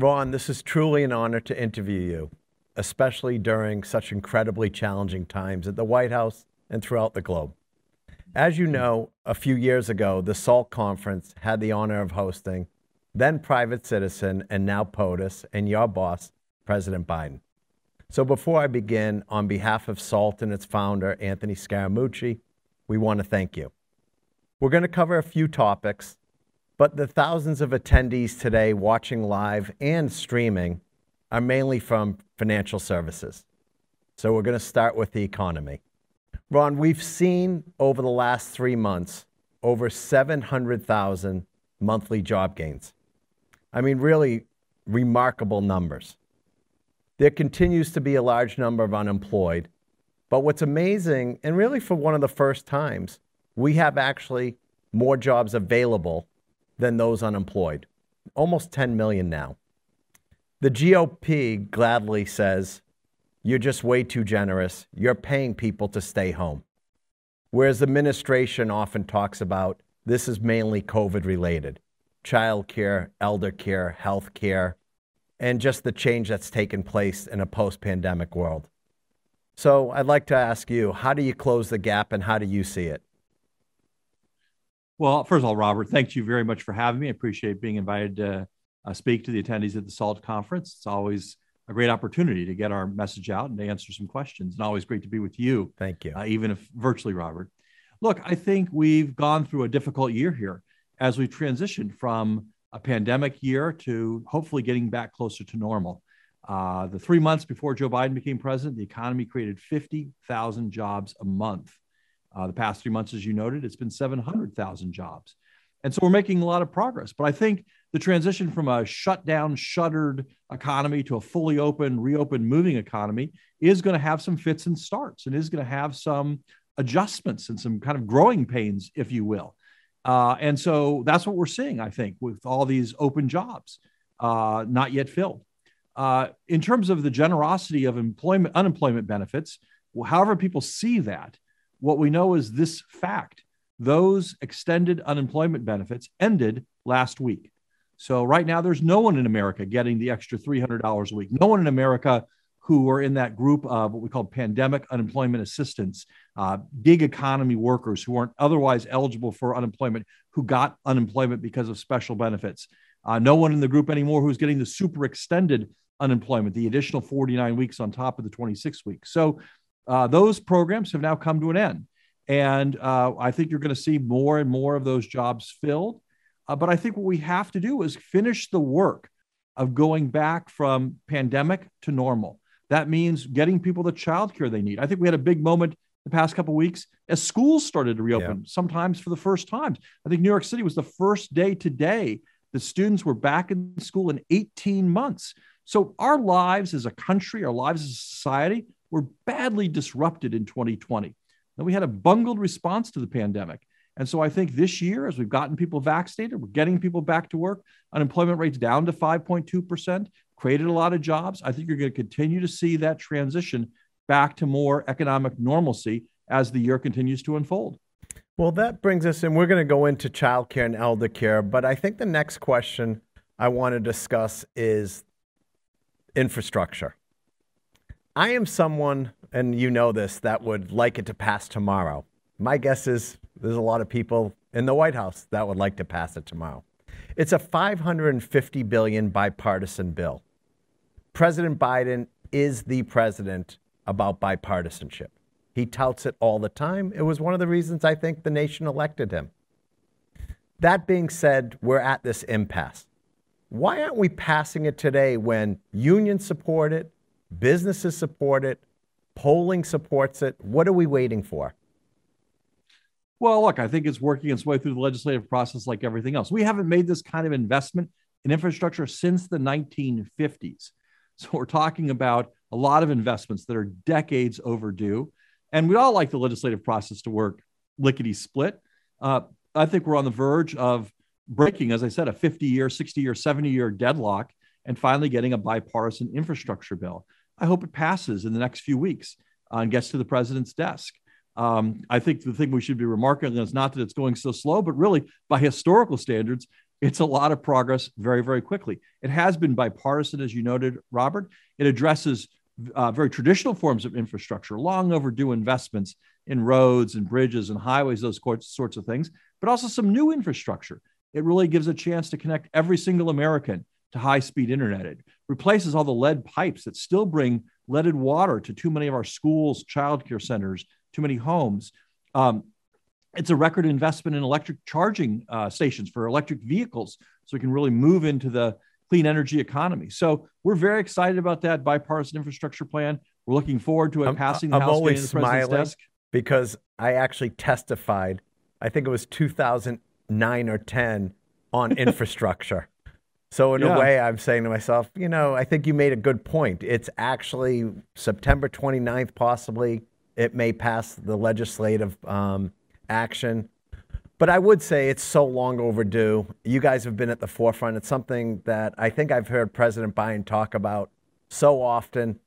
Ron, this is truly an honor to interview you, especially during such incredibly challenging times at the White House and throughout the globe. As you know, a few years ago, the SALT conference had the honor of hosting then private citizen and now POTUS and your boss, President Biden. So before I begin, on behalf of SALT and its founder, Anthony Scaramucci, we want to thank you. We're going to cover a few topics, but the thousands of attendees today watching live and streaming are mainly from financial services. So we're going to start with the economy. Ron, we've seen over the last three months over 700,000 monthly job gains. I mean, really remarkable numbers. There continues to be a large number of unemployed. But what's amazing, and really for one of the first times, we have actually more jobs available than those unemployed. Almost 10 million now. The GOP gladly says, You're just way too generous. You're paying people to stay home. Whereas the administration often talks about this is mainly COVID related child care, elder care, health care, and just the change that's taken place in a post pandemic world. So I'd like to ask you how do you close the gap and how do you see it? Well, first of all, Robert, thank you very much for having me. I appreciate being invited to uh, speak to the attendees at the SALT conference. It's always a great opportunity to get our message out and to answer some questions, and always great to be with you. Thank you. Uh, even if virtually, Robert. Look, I think we've gone through a difficult year here as we transitioned from a pandemic year to hopefully getting back closer to normal. Uh, the three months before Joe Biden became president, the economy created 50,000 jobs a month. Uh, the past three months, as you noted, it's been 700,000 jobs. And so we're making a lot of progress. But I think the transition from a shutdown, shuttered economy to a fully open, reopened, moving economy is going to have some fits and starts and is going to have some adjustments and some kind of growing pains, if you will. Uh, and so that's what we're seeing, I think, with all these open jobs uh, not yet filled. Uh, in terms of the generosity of employment, unemployment benefits, however people see that, what we know is this fact: those extended unemployment benefits ended last week. So right now, there's no one in America getting the extra $300 a week. No one in America who are in that group of what we call pandemic unemployment assistance, uh, gig economy workers who aren't otherwise eligible for unemployment, who got unemployment because of special benefits. Uh, no one in the group anymore who's getting the super extended unemployment, the additional 49 weeks on top of the 26 weeks. So uh, those programs have now come to an end. And uh, I think you're going to see more and more of those jobs filled. Uh, but I think what we have to do is finish the work of going back from pandemic to normal. That means getting people the childcare they need. I think we had a big moment the past couple weeks as schools started to reopen, yeah. sometimes for the first time. I think New York City was the first day today the students were back in school in 18 months. So our lives as a country, our lives as a society were badly disrupted in 2020. Then we had a bungled response to the pandemic. And so I think this year, as we've gotten people vaccinated, we're getting people back to work, unemployment rates down to 5.2% created a lot of jobs. I think you're going to continue to see that transition back to more economic normalcy as the year continues to unfold. Well, that brings us in. We're going to go into childcare and elder care, but I think the next question I want to discuss is infrastructure. I am someone, and you know this, that would like it to pass tomorrow. My guess is there's a lot of people in the White House that would like to pass it tomorrow. It's a 550 billion bipartisan bill. President Biden is the president about bipartisanship. He touts it all the time. It was one of the reasons I think the nation elected him. That being said, we're at this impasse. Why aren't we passing it today when unions support it, businesses support it, polling supports it? What are we waiting for? Well, look, I think it's working its way through the legislative process like everything else. We haven't made this kind of investment in infrastructure since the 1950s. So we're talking about a lot of investments that are decades overdue. And we all like the legislative process to work lickety split. Uh, I think we're on the verge of breaking, as I said, a 50 year, 60 year, 70 year deadlock and finally getting a bipartisan infrastructure bill. I hope it passes in the next few weeks and gets to the president's desk. Um, I think the thing we should be remarking is not that it's going so slow, but really by historical standards, it's a lot of progress very, very quickly. It has been bipartisan, as you noted, Robert. It addresses uh, very traditional forms of infrastructure, long overdue investments in roads and bridges and highways, those sorts of things, but also some new infrastructure. It really gives a chance to connect every single American to high speed internet. It replaces all the lead pipes that still bring leaded water to too many of our schools, childcare centers, too many homes. Um, it's a record investment in electric charging uh, stations for electric vehicles so we can really move into the clean energy economy. So we're very excited about that bipartisan infrastructure plan. We're looking forward to it I'm, passing the I'm House only the President's desk. Because I actually testified, I think it was 2009 or 10 on infrastructure. So in yeah. a way, I'm saying to myself, you know, I think you made a good point. It's actually September 29th, possibly. It may pass the legislative um, action. But I would say it's so long overdue. You guys have been at the forefront. It's something that I think I've heard President Biden talk about so often.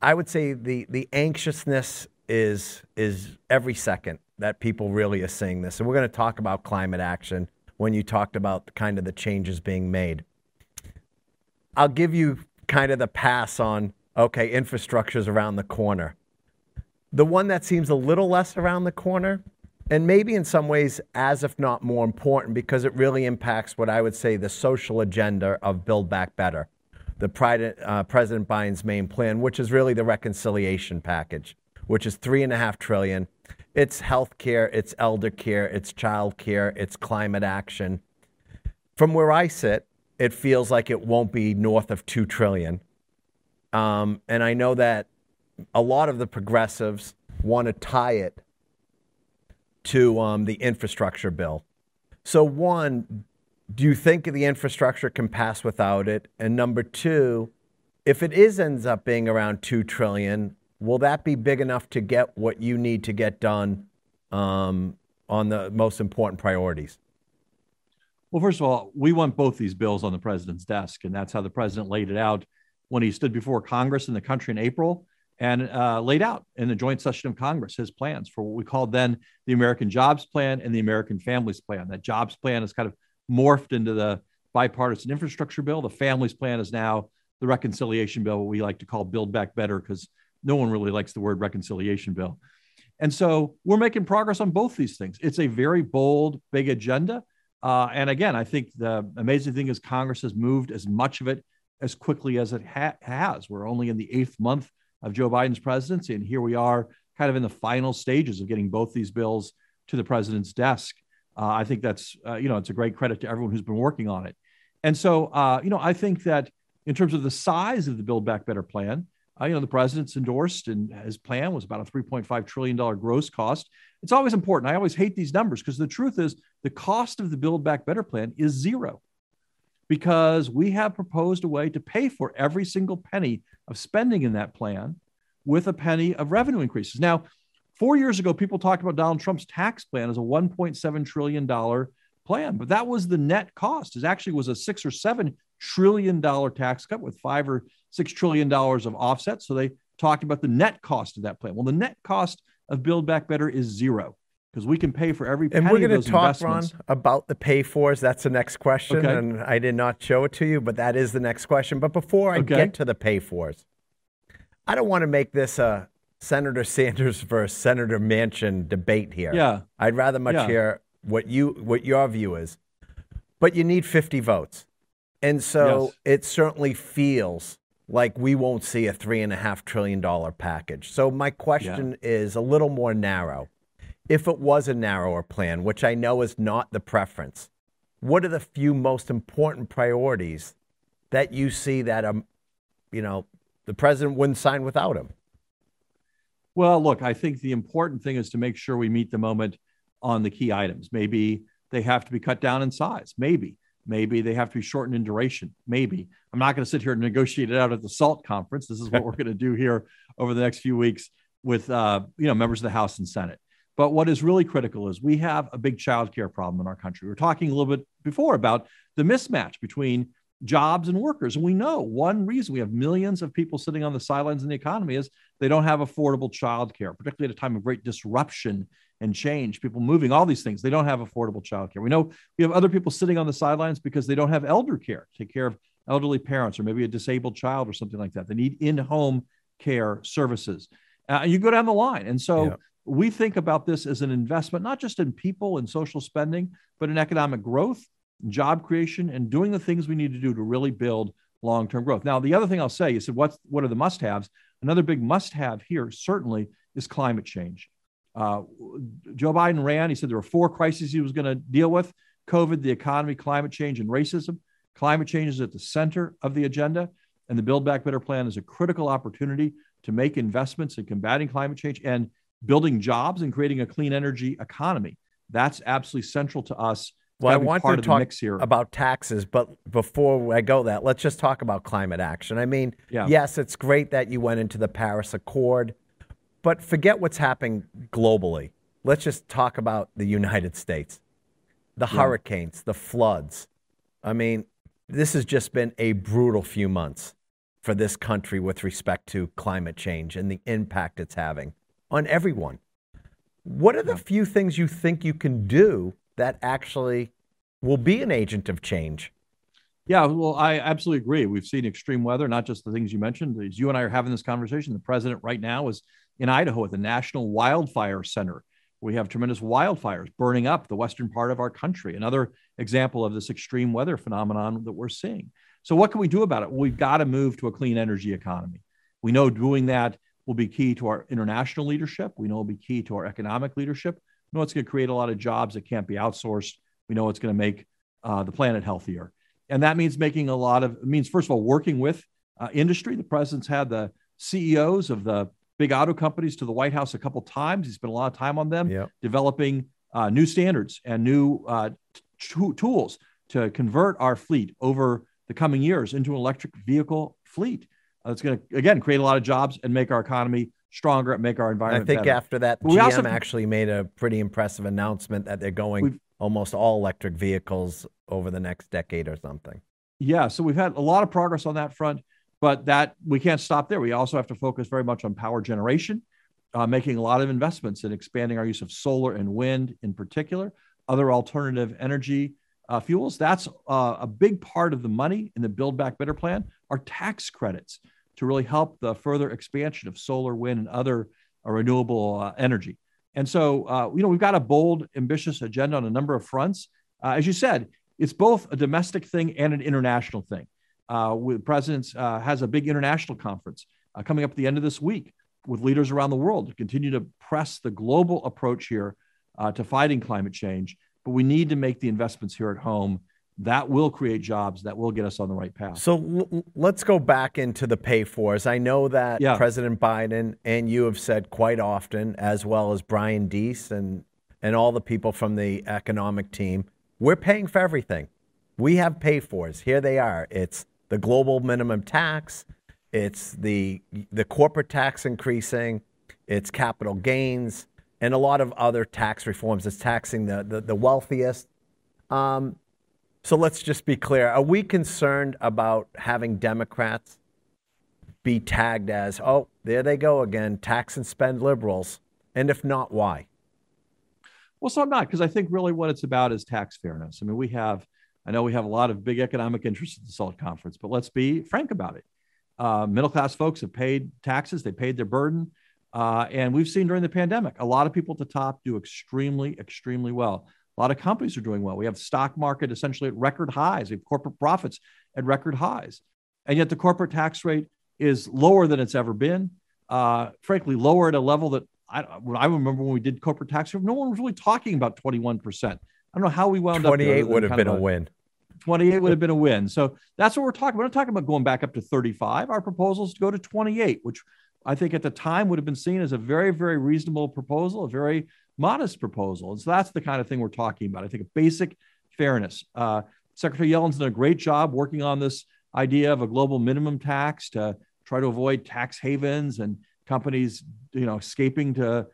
I would say the the anxiousness is is every second that people really are seeing this. And we're going to talk about climate action when you talked about kind of the changes being made. I'll give you kind of the pass on okay, infrastructure's around the corner. The one that seems a little less around the corner and maybe in some ways as if not more important because it really impacts what I would say the social agenda of Build Back Better, the uh, President Biden's main plan, which is really the reconciliation package, which is three and a half trillion. It's health care, it's elder care, it's child care, it's climate action. From where I sit, it feels like it won't be north of two trillion. Um, and I know that a lot of the progressives want to tie it to um, the infrastructure bill. So, one, do you think the infrastructure can pass without it? And number two, if it is ends up being around two trillion, will that be big enough to get what you need to get done um, on the most important priorities? Well, first of all, we want both these bills on the president's desk, and that's how the president laid it out when he stood before Congress and the country in April and uh, laid out in the joint session of Congress his plans for what we called then the American Jobs Plan and the American Families Plan. That jobs plan has kind of morphed into the bipartisan infrastructure bill. The families plan is now the reconciliation bill, what we like to call Build Back Better, because no one really likes the word reconciliation bill. And so we're making progress on both these things. It's a very bold, big agenda. Uh, and again, I think the amazing thing is Congress has moved as much of it as quickly as it ha- has. We're only in the eighth month of Joe Biden's presidency. And here we are kind of in the final stages of getting both these bills to the president's desk. Uh, I think that's, uh, you know, it's a great credit to everyone who's been working on it. And so, uh, you know, I think that in terms of the size of the Build Back Better plan, uh, you know, the president's endorsed and his plan was about a $3.5 trillion gross cost. It's always important. I always hate these numbers because the truth is the cost of the Build Back Better plan is zero because we have proposed a way to pay for every single penny of spending in that plan with a penny of revenue increases. Now, four years ago, people talked about Donald Trump's tax plan as a $1.7 trillion plan, but that was the net cost. It actually was a six or seven trillion dollar tax cut with five or six trillion dollars of offsets. So they talked about the net cost of that plan. Well, the net cost of Build Back Better is zero because we can pay for every and we're going to talk ron about the pay fors that's the next question okay. and i did not show it to you but that is the next question but before i okay. get to the pay fors i don't want to make this a senator sanders versus senator manchin debate here yeah i'd rather much yeah. hear what you what your view is but you need 50 votes and so yes. it certainly feels like we won't see a three and a half trillion dollar package so my question yeah. is a little more narrow if it was a narrower plan, which I know is not the preference, what are the few most important priorities that you see that um, you know, the president wouldn't sign without him? Well, look, I think the important thing is to make sure we meet the moment on the key items. Maybe they have to be cut down in size. Maybe. Maybe they have to be shortened in duration. Maybe. I'm not going to sit here and negotiate it out at the SALT conference. This is what we're going to do here over the next few weeks with uh, you know members of the House and Senate. But what is really critical is we have a big childcare problem in our country. We are talking a little bit before about the mismatch between jobs and workers. And we know one reason we have millions of people sitting on the sidelines in the economy is they don't have affordable childcare, particularly at a time of great disruption and change, people moving, all these things. They don't have affordable childcare. We know we have other people sitting on the sidelines because they don't have elder care, take care of elderly parents or maybe a disabled child or something like that. They need in home care services. Uh, you go down the line. And so yeah. we think about this as an investment, not just in people and social spending, but in economic growth, job creation, and doing the things we need to do to really build long term growth. Now, the other thing I'll say, you said, what's, what are the must haves? Another big must have here, certainly, is climate change. Uh, Joe Biden ran, he said there were four crises he was going to deal with COVID, the economy, climate change, and racism. Climate change is at the center of the agenda, and the Build Back Better plan is a critical opportunity to make investments in combating climate change and building jobs and creating a clean energy economy. That's absolutely central to us. Well, I want to talk about taxes, but before I go that, let's just talk about climate action. I mean, yeah. yes, it's great that you went into the Paris Accord, but forget what's happening globally. Let's just talk about the United States. The yeah. hurricanes, the floods. I mean, this has just been a brutal few months for this country with respect to climate change and the impact it's having on everyone. What are the few things you think you can do that actually will be an agent of change? Yeah, well, I absolutely agree. We've seen extreme weather, not just the things you mentioned. As you and I are having this conversation, the president right now is in Idaho at the National Wildfire Center. We have tremendous wildfires burning up the western part of our country. Another example of this extreme weather phenomenon that we're seeing. So, what can we do about it? Well, we've got to move to a clean energy economy. We know doing that will be key to our international leadership. We know it'll be key to our economic leadership. We know it's going to create a lot of jobs that can't be outsourced. We know it's going to make uh, the planet healthier. And that means making a lot of, means, first of all, working with uh, industry. The president's had the CEOs of the big auto companies to the White House a couple times. He spent a lot of time on them, yep. developing uh, new standards and new uh, t- tools to convert our fleet over the coming years into an electric vehicle fleet. Uh, it's going to again create a lot of jobs and make our economy stronger, and make our environment. I think better. after that, but GM also, actually made a pretty impressive announcement that they're going almost all electric vehicles over the next decade or something. Yeah, so we've had a lot of progress on that front, but that we can't stop there. We also have to focus very much on power generation, uh, making a lot of investments in expanding our use of solar and wind in particular, other alternative energy uh, fuels. That's uh, a big part of the money in the Build Back Better plan are tax credits to really help the further expansion of solar, wind, and other uh, renewable uh, energy. And so, uh, you know, we've got a bold, ambitious agenda on a number of fronts. As you said, it's both a domestic thing and an international thing. Uh, the president uh, has a big international conference uh, coming up at the end of this week with leaders around the world to continue to press the global approach here uh, to fighting climate change but we need to make the investments here at home that will create jobs that will get us on the right path. So l- let's go back into the pay fors. I know that yeah. President Biden and you have said quite often, as well as Brian Deese and and all the people from the economic team, we're paying for everything. We have pay fors. Here they are. It's the global minimum tax. It's the the corporate tax increasing. It's capital gains and a lot of other tax reforms that's taxing the, the, the wealthiest. Um, so let's just be clear. Are we concerned about having Democrats be tagged as, oh, there they go again, tax and spend liberals? And if not, why? Well, so I'm not, because I think really what it's about is tax fairness. I mean, we have, I know we have a lot of big economic interests at the SALT conference, but let's be frank about it. Uh, middle class folks have paid taxes, they paid their burden. Uh, and we've seen during the pandemic, a lot of people at the top do extremely, extremely well. A lot of companies are doing well. We have stock market essentially at record highs. We have corporate profits at record highs. And yet the corporate tax rate is lower than it's ever been. Uh, frankly, lower at a level that I, I remember when we did corporate tax, no one was really talking about 21%. I don't know how we wound 28 up. 28 would have been a, a win. 28 would have been a win. So that's what we're talking. About. We're talking about going back up to 35. Our proposal is to go to 28, which I think at the time would have been seen as a very, very reasonable proposal, a very modest proposal. And so that's the kind of thing we're talking about. I think a basic fairness. Uh, Secretary Yellen's done a great job working on this idea of a global minimum tax to try to avoid tax havens and companies, you know, escaping to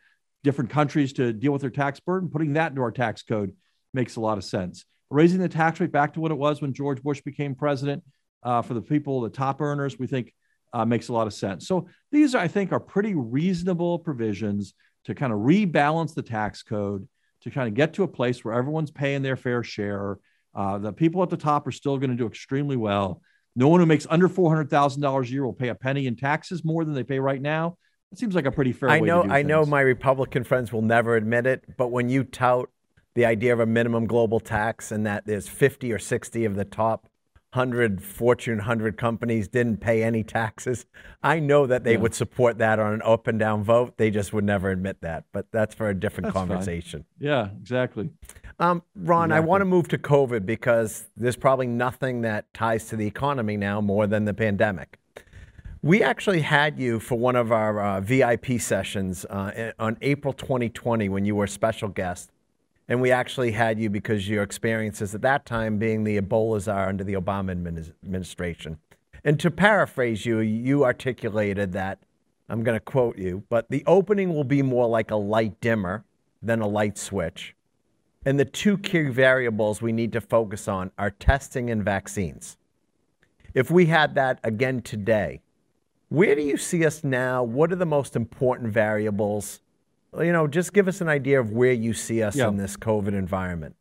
different countries to deal with their tax burden. Putting that into our tax code makes a lot of sense. Raising the tax rate back to what it was when George Bush became president uh, for the people, the top earners, we think uh, makes a lot of sense. So these, I think, are pretty reasonable provisions to kind of rebalance the tax code to kind of get to a place where everyone's paying their fair share. Uh, the people at the top are still going to do extremely well. No one who makes under four hundred thousand dollars a year will pay a penny in taxes more than they pay right now. It seems like a pretty fair. I know. I know my Republican friends will never admit it, but when you tout the idea of a minimum global tax and that there's 50 or 60 of the top 100 Fortune 100 companies didn't pay any taxes. I know that they yeah. would support that on an up and down vote. They just would never admit that. But that's for a different that's conversation. Fine. Yeah, exactly. Um, Ron, exactly. I want to move to COVID because there's probably nothing that ties to the economy now more than the pandemic. We actually had you for one of our uh, VIP sessions uh, on April 2020 when you were a special guest and we actually had you because your experiences at that time being the Ebola czar under the Obama administration. And to paraphrase you, you articulated that I'm going to quote you, but the opening will be more like a light dimmer than a light switch. And the two key variables we need to focus on are testing and vaccines. If we had that again today, where do you see us now? What are the most important variables? You know, just give us an idea of where you see us yeah. in this COVID environment.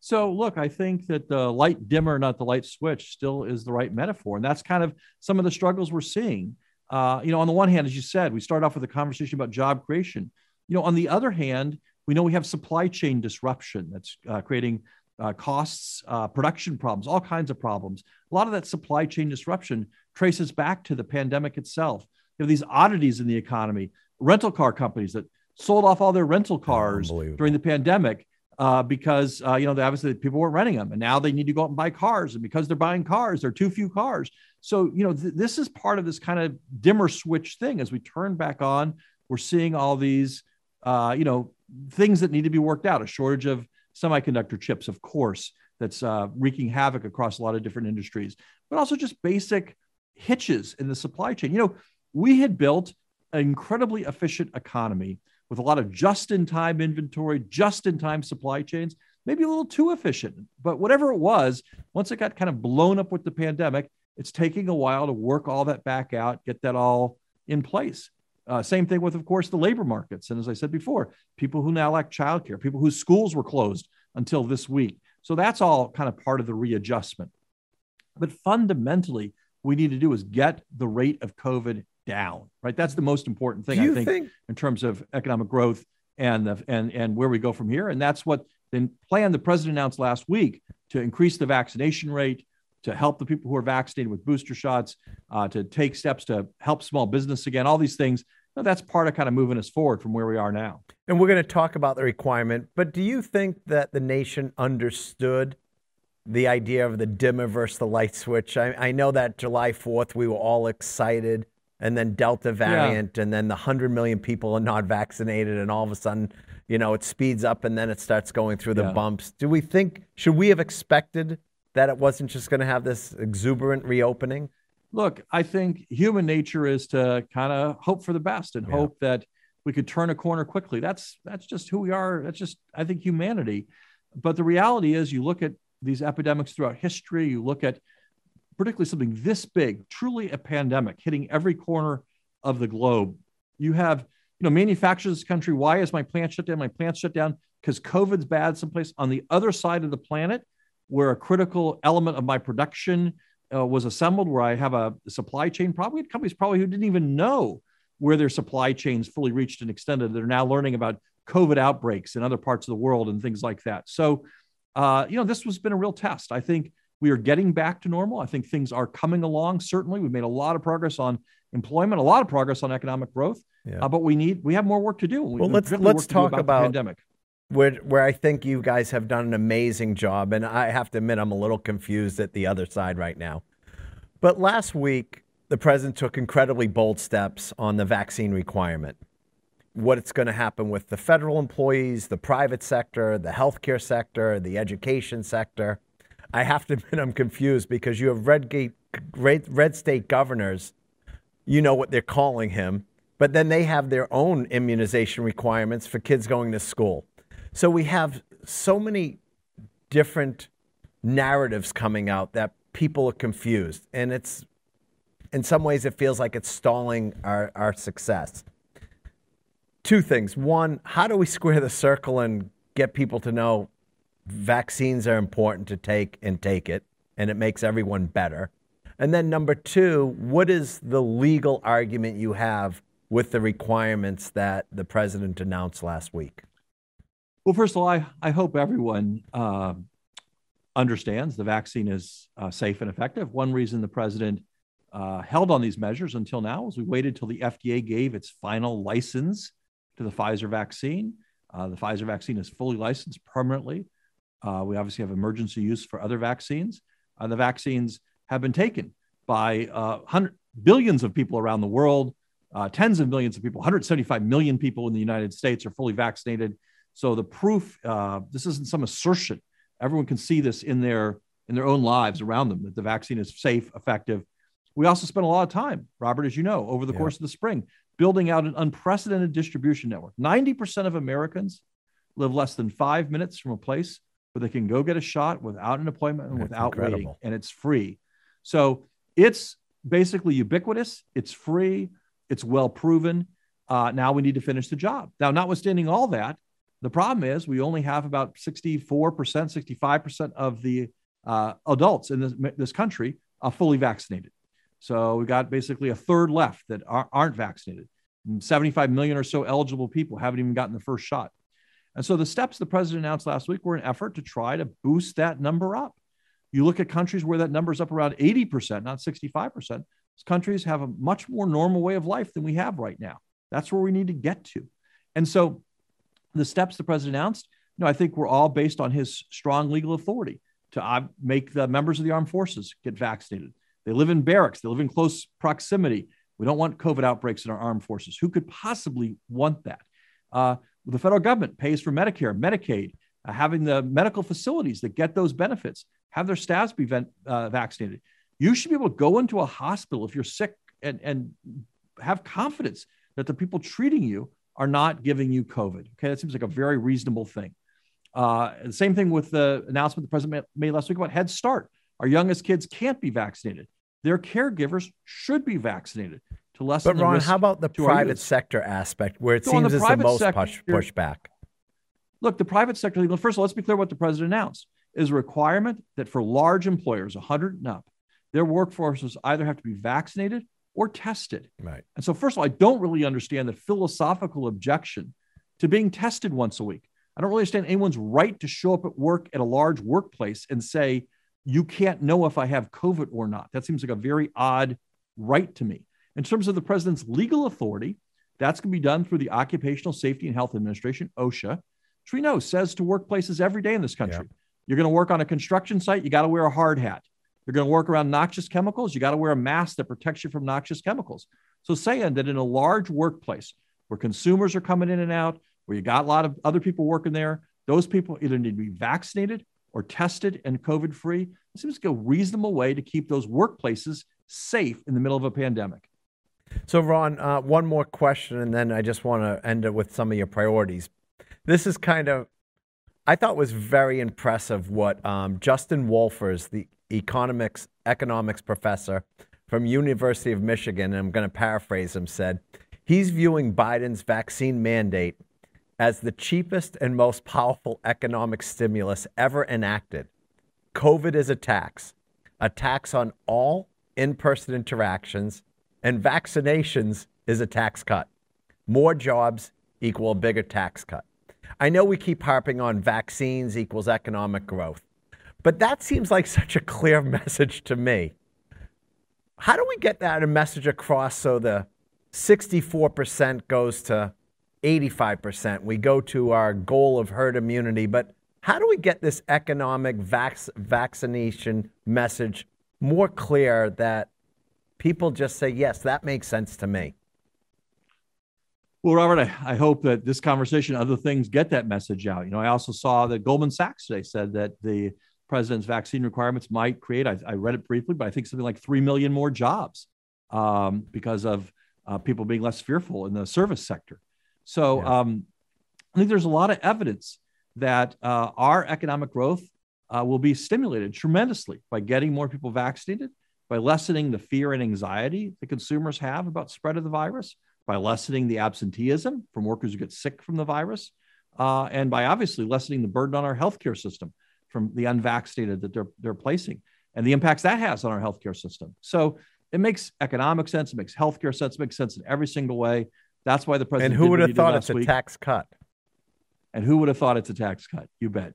So, look, I think that the light dimmer, not the light switch, still is the right metaphor. And that's kind of some of the struggles we're seeing. Uh, you know, on the one hand, as you said, we start off with a conversation about job creation. You know, on the other hand, we know we have supply chain disruption that's uh, creating uh, costs, uh, production problems, all kinds of problems. A lot of that supply chain disruption traces back to the pandemic itself. You know, these oddities in the economy rental car companies that sold off all their rental cars during the pandemic uh, because uh, you know obviously people weren't renting them, and now they need to go out and buy cars, and because they're buying cars, there are too few cars. So you know th- this is part of this kind of dimmer switch thing. As we turn back on, we're seeing all these uh, you know things that need to be worked out. A shortage of semiconductor chips, of course, that's uh, wreaking havoc across a lot of different industries, but also just basic hitches in the supply chain. You know, we had built incredibly efficient economy with a lot of just in time inventory, just in time supply chains, maybe a little too efficient. But whatever it was, once it got kind of blown up with the pandemic, it's taking a while to work all that back out, get that all in place. Uh, same thing with, of course, the labor markets. And as I said before, people who now lack childcare, people whose schools were closed until this week. So that's all kind of part of the readjustment. But fundamentally, we need to do is get the rate of COVID down, right? That's the most important thing, I think, think, in terms of economic growth and, the, and, and where we go from here. And that's what the plan the president announced last week to increase the vaccination rate, to help the people who are vaccinated with booster shots, uh, to take steps to help small business again, all these things. that's part of kind of moving us forward from where we are now. And we're going to talk about the requirement, but do you think that the nation understood the idea of the dimmer versus the light switch? I, I know that July 4th, we were all excited and then Delta variant, yeah. and then the 100 million people are not vaccinated, and all of a sudden, you know, it speeds up and then it starts going through the yeah. bumps. Do we think, should we have expected that it wasn't just going to have this exuberant reopening? Look, I think human nature is to kind of hope for the best and yeah. hope that we could turn a corner quickly. That's that's just who we are. That's just I think humanity. But the reality is, you look at these epidemics throughout history. You look at particularly something this big, truly a pandemic hitting every corner of the globe. You have, you know, manufacturers country. Why is my plant shut down? My plant shut down because COVID's bad someplace on the other side of the planet, where a critical element of my production uh, was assembled, where I have a supply chain. Probably companies probably who didn't even know where their supply chains fully reached and extended. They're now learning about COVID outbreaks in other parts of the world and things like that. So, uh, you know, this has been a real test. I think we are getting back to normal. I think things are coming along. Certainly, we've made a lot of progress on employment, a lot of progress on economic growth. Yeah. Uh, but we need we have more work to do. We, well, let's let's talk about, about pandemic. Where, where I think you guys have done an amazing job, and I have to admit I'm a little confused at the other side right now. But last week, the president took incredibly bold steps on the vaccine requirement. What it's going to happen with the federal employees, the private sector, the healthcare sector, the education sector. I have to admit I'm confused because you have red, gate, red, red state governors. You know what they're calling him, but then they have their own immunization requirements for kids going to school. So we have so many different narratives coming out that people are confused, and it's in some ways it feels like it's stalling our, our success. two things. One, how do we square the circle and get people to know vaccines are important to take and take it, and it makes everyone better? And then number two, what is the legal argument you have with the requirements that the president announced last week? Well, first of all, I, I hope everyone uh, understands the vaccine is uh, safe and effective. One reason the president uh, held on these measures until now was we waited till the FDA gave its final license to the Pfizer vaccine. Uh, the Pfizer vaccine is fully licensed permanently. Uh, we obviously have emergency use for other vaccines. Uh, the vaccines have been taken by billions of people around the world. tens of millions of people, 175 million people in the United States are fully vaccinated. So the proof, uh, this isn't some assertion. Everyone can see this in their in their own lives around them that the vaccine is safe, effective. We also spent a lot of time, Robert, as you know, over the yeah. course of the spring, building out an unprecedented distribution network. 90% of Americans live less than five minutes from a place where they can go get a shot without an appointment and That's without incredible. waiting, and it's free. So it's basically ubiquitous, it's free, it's well proven. Uh, now we need to finish the job. Now, notwithstanding all that, the problem is we only have about 64%, 65% of the uh, adults in this, this country are fully vaccinated. So we got basically a third left that are, aren't vaccinated. 75 million or so eligible people haven't even gotten the first shot. And so the steps the president announced last week were an effort to try to boost that number up. You look at countries where that number is up around 80%, not 65%. Those countries have a much more normal way of life than we have right now. That's where we need to get to. And so the steps the president announced, you know, I think were all based on his strong legal authority to uh, make the members of the armed forces get vaccinated. They live in barracks, they live in close proximity. We don't want COVID outbreaks in our armed forces. Who could possibly want that? Uh, the federal government pays for Medicare, Medicaid, uh, having the medical facilities that get those benefits, have their staffs be uh, vaccinated. You should be able to go into a hospital if you're sick and, and have confidence that the people treating you are not giving you COVID. Okay, that seems like a very reasonable thing. Uh, the same thing with the announcement the president made last week about Head Start. Our youngest kids can't be vaccinated. Their caregivers should be vaccinated to lessen. But Ron, how about the private sector aspect, where it so seems the is the most sector, push, pushback? Look, the private sector. First of all, let's be clear what the president announced is a requirement that for large employers, 100 and up, their workforces either have to be vaccinated or tested. Right. And so, first of all, I don't really understand the philosophical objection to being tested once a week. I don't really understand anyone's right to show up at work at a large workplace and say, you can't know if I have COVID or not. That seems like a very odd right to me. In terms of the president's legal authority, that's going to be done through the Occupational Safety and Health Administration, OSHA, which we know says to workplaces every day in this country. Yeah. You're going to work on a construction site, you got to wear a hard hat. You're going to work around noxious chemicals. You got to wear a mask that protects you from noxious chemicals. So, saying that in a large workplace where consumers are coming in and out, where you got a lot of other people working there, those people either need to be vaccinated or tested and COVID free. It seems like a reasonable way to keep those workplaces safe in the middle of a pandemic. So, Ron, uh, one more question, and then I just want to end it with some of your priorities. This is kind of, I thought was very impressive what um, Justin Wolfers, the economics economics professor from University of Michigan, and I'm going to paraphrase him, said he's viewing Biden's vaccine mandate as the cheapest and most powerful economic stimulus ever enacted. COVID is a tax, a tax on all in-person interactions, and vaccinations is a tax cut. More jobs equal a bigger tax cut. I know we keep harping on vaccines equals economic growth. But that seems like such a clear message to me. How do we get that message across so the 64% goes to 85%? We go to our goal of herd immunity, but how do we get this economic vac- vaccination message more clear that people just say, yes, that makes sense to me? Well, Robert, I, I, hope that this conversation, other things, get that message out. You know, I also saw that Goldman Sachs today said that the president's vaccine requirements might create, I, I, read it briefly, but I think something like 3 million more jobs um, because of uh, people being less fearful in the service sector. So yeah. um, I think there's a lot of evidence that uh, our economic growth uh, will be stimulated tremendously by getting more people vaccinated, by lessening the fear and anxiety that consumers have about spread of the virus, by lessening the absenteeism from workers who get sick from the virus, uh, and by obviously lessening the burden on our healthcare system from the unvaccinated that they're, they're placing and the impacts that has on our healthcare system. So it makes economic sense, it makes healthcare sense, it makes sense in every single way. That's why the president. And who would have thought it's week. a tax cut? And who would have thought it's a tax cut? You bet.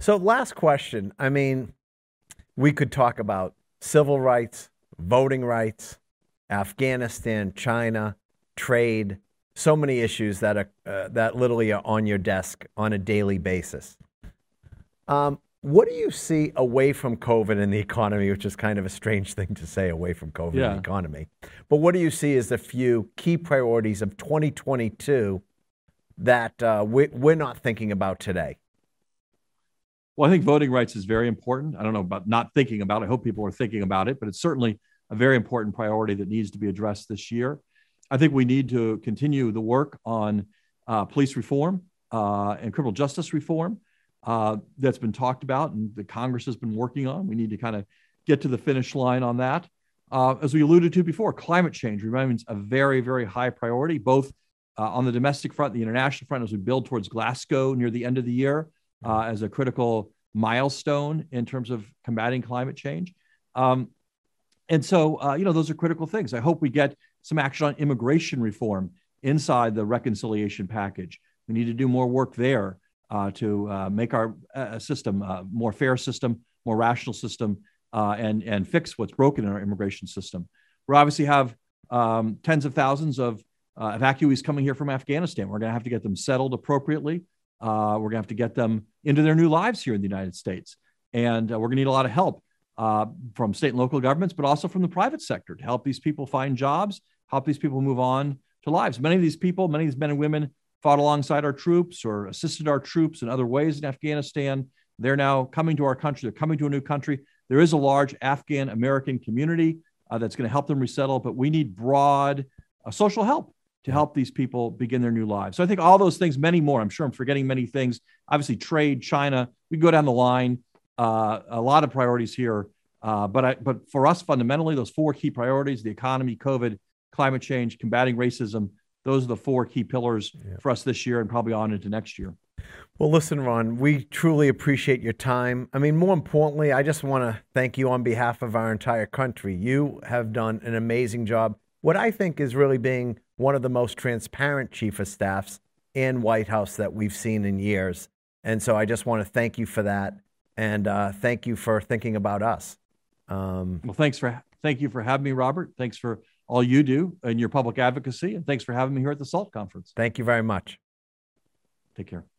So, last question. I mean, we could talk about civil rights, voting rights, Afghanistan, China, trade, so many issues that are uh, that literally are on your desk on a daily basis. Um, what do you see away from COVID in the economy, which is kind of a strange thing to say away from COVID yeah. in the economy? But what do you see as the few key priorities of 2022 that uh, we, we're not thinking about today? Well, I think voting rights is very important. I don't know about not thinking about it. I hope people are thinking about it, but it's certainly a very important priority that needs to be addressed this year. I think we need to continue the work on uh, police reform uh, and criminal justice reform uh, that's been talked about and the Congress has been working on. We need to kind of get to the finish line on that. Uh, as we alluded to before, climate change remains a very, very high priority, both uh, on the domestic front, the international front, as we build towards Glasgow near the end of the year uh, as a critical milestone in terms of combating climate change. Um, and so, uh, you know, those are critical things. I hope we get some action on immigration reform inside the reconciliation package. We need to do more work there uh, to uh, make our uh, system uh, more fair system, more rational system, uh, and and fix what's broken in our immigration system. We obviously have um, tens of thousands of uh, evacuees coming here from Afghanistan. We're going to have to get them settled appropriately. We're going to have to get them into their new lives here in the United States, and we're going to need a lot of help from state and local governments, but also from the private sector to help these people find jobs, help these people move on to lives. Many of these people, many of these men and women fought alongside our troops or assisted our troops in other ways in Afghanistan. They're now coming to our country. They're coming to a new country. There is a large Afghan American community uh, that's going to help them resettle, but we need broad uh, social help to help these people begin their new lives. So I think all those things, many more. I'm sure I'm forgetting many things. Obviously, trade, China. We go down the line. Uh, a lot of priorities here. Uh, but I, but for us, fundamentally, those four key priorities: the economy, COVID, climate change, combating racism, those are the four key pillars yeah. for us this year and probably on into next year. Well, listen, Ron, we truly appreciate your time. I mean, more importantly, I just want to thank you on behalf of our entire country. You have done an amazing job. What I think is really being one of the most transparent chief of staffs in White House that we've seen in years. And so I just want to thank you for that, and uh, thank you for thinking about us. Um, well, thanks for thank you for having me, Robert. Thanks for all you do in your public advocacy. And thanks for having me here at the SALT conference. Thank you very much. Take care.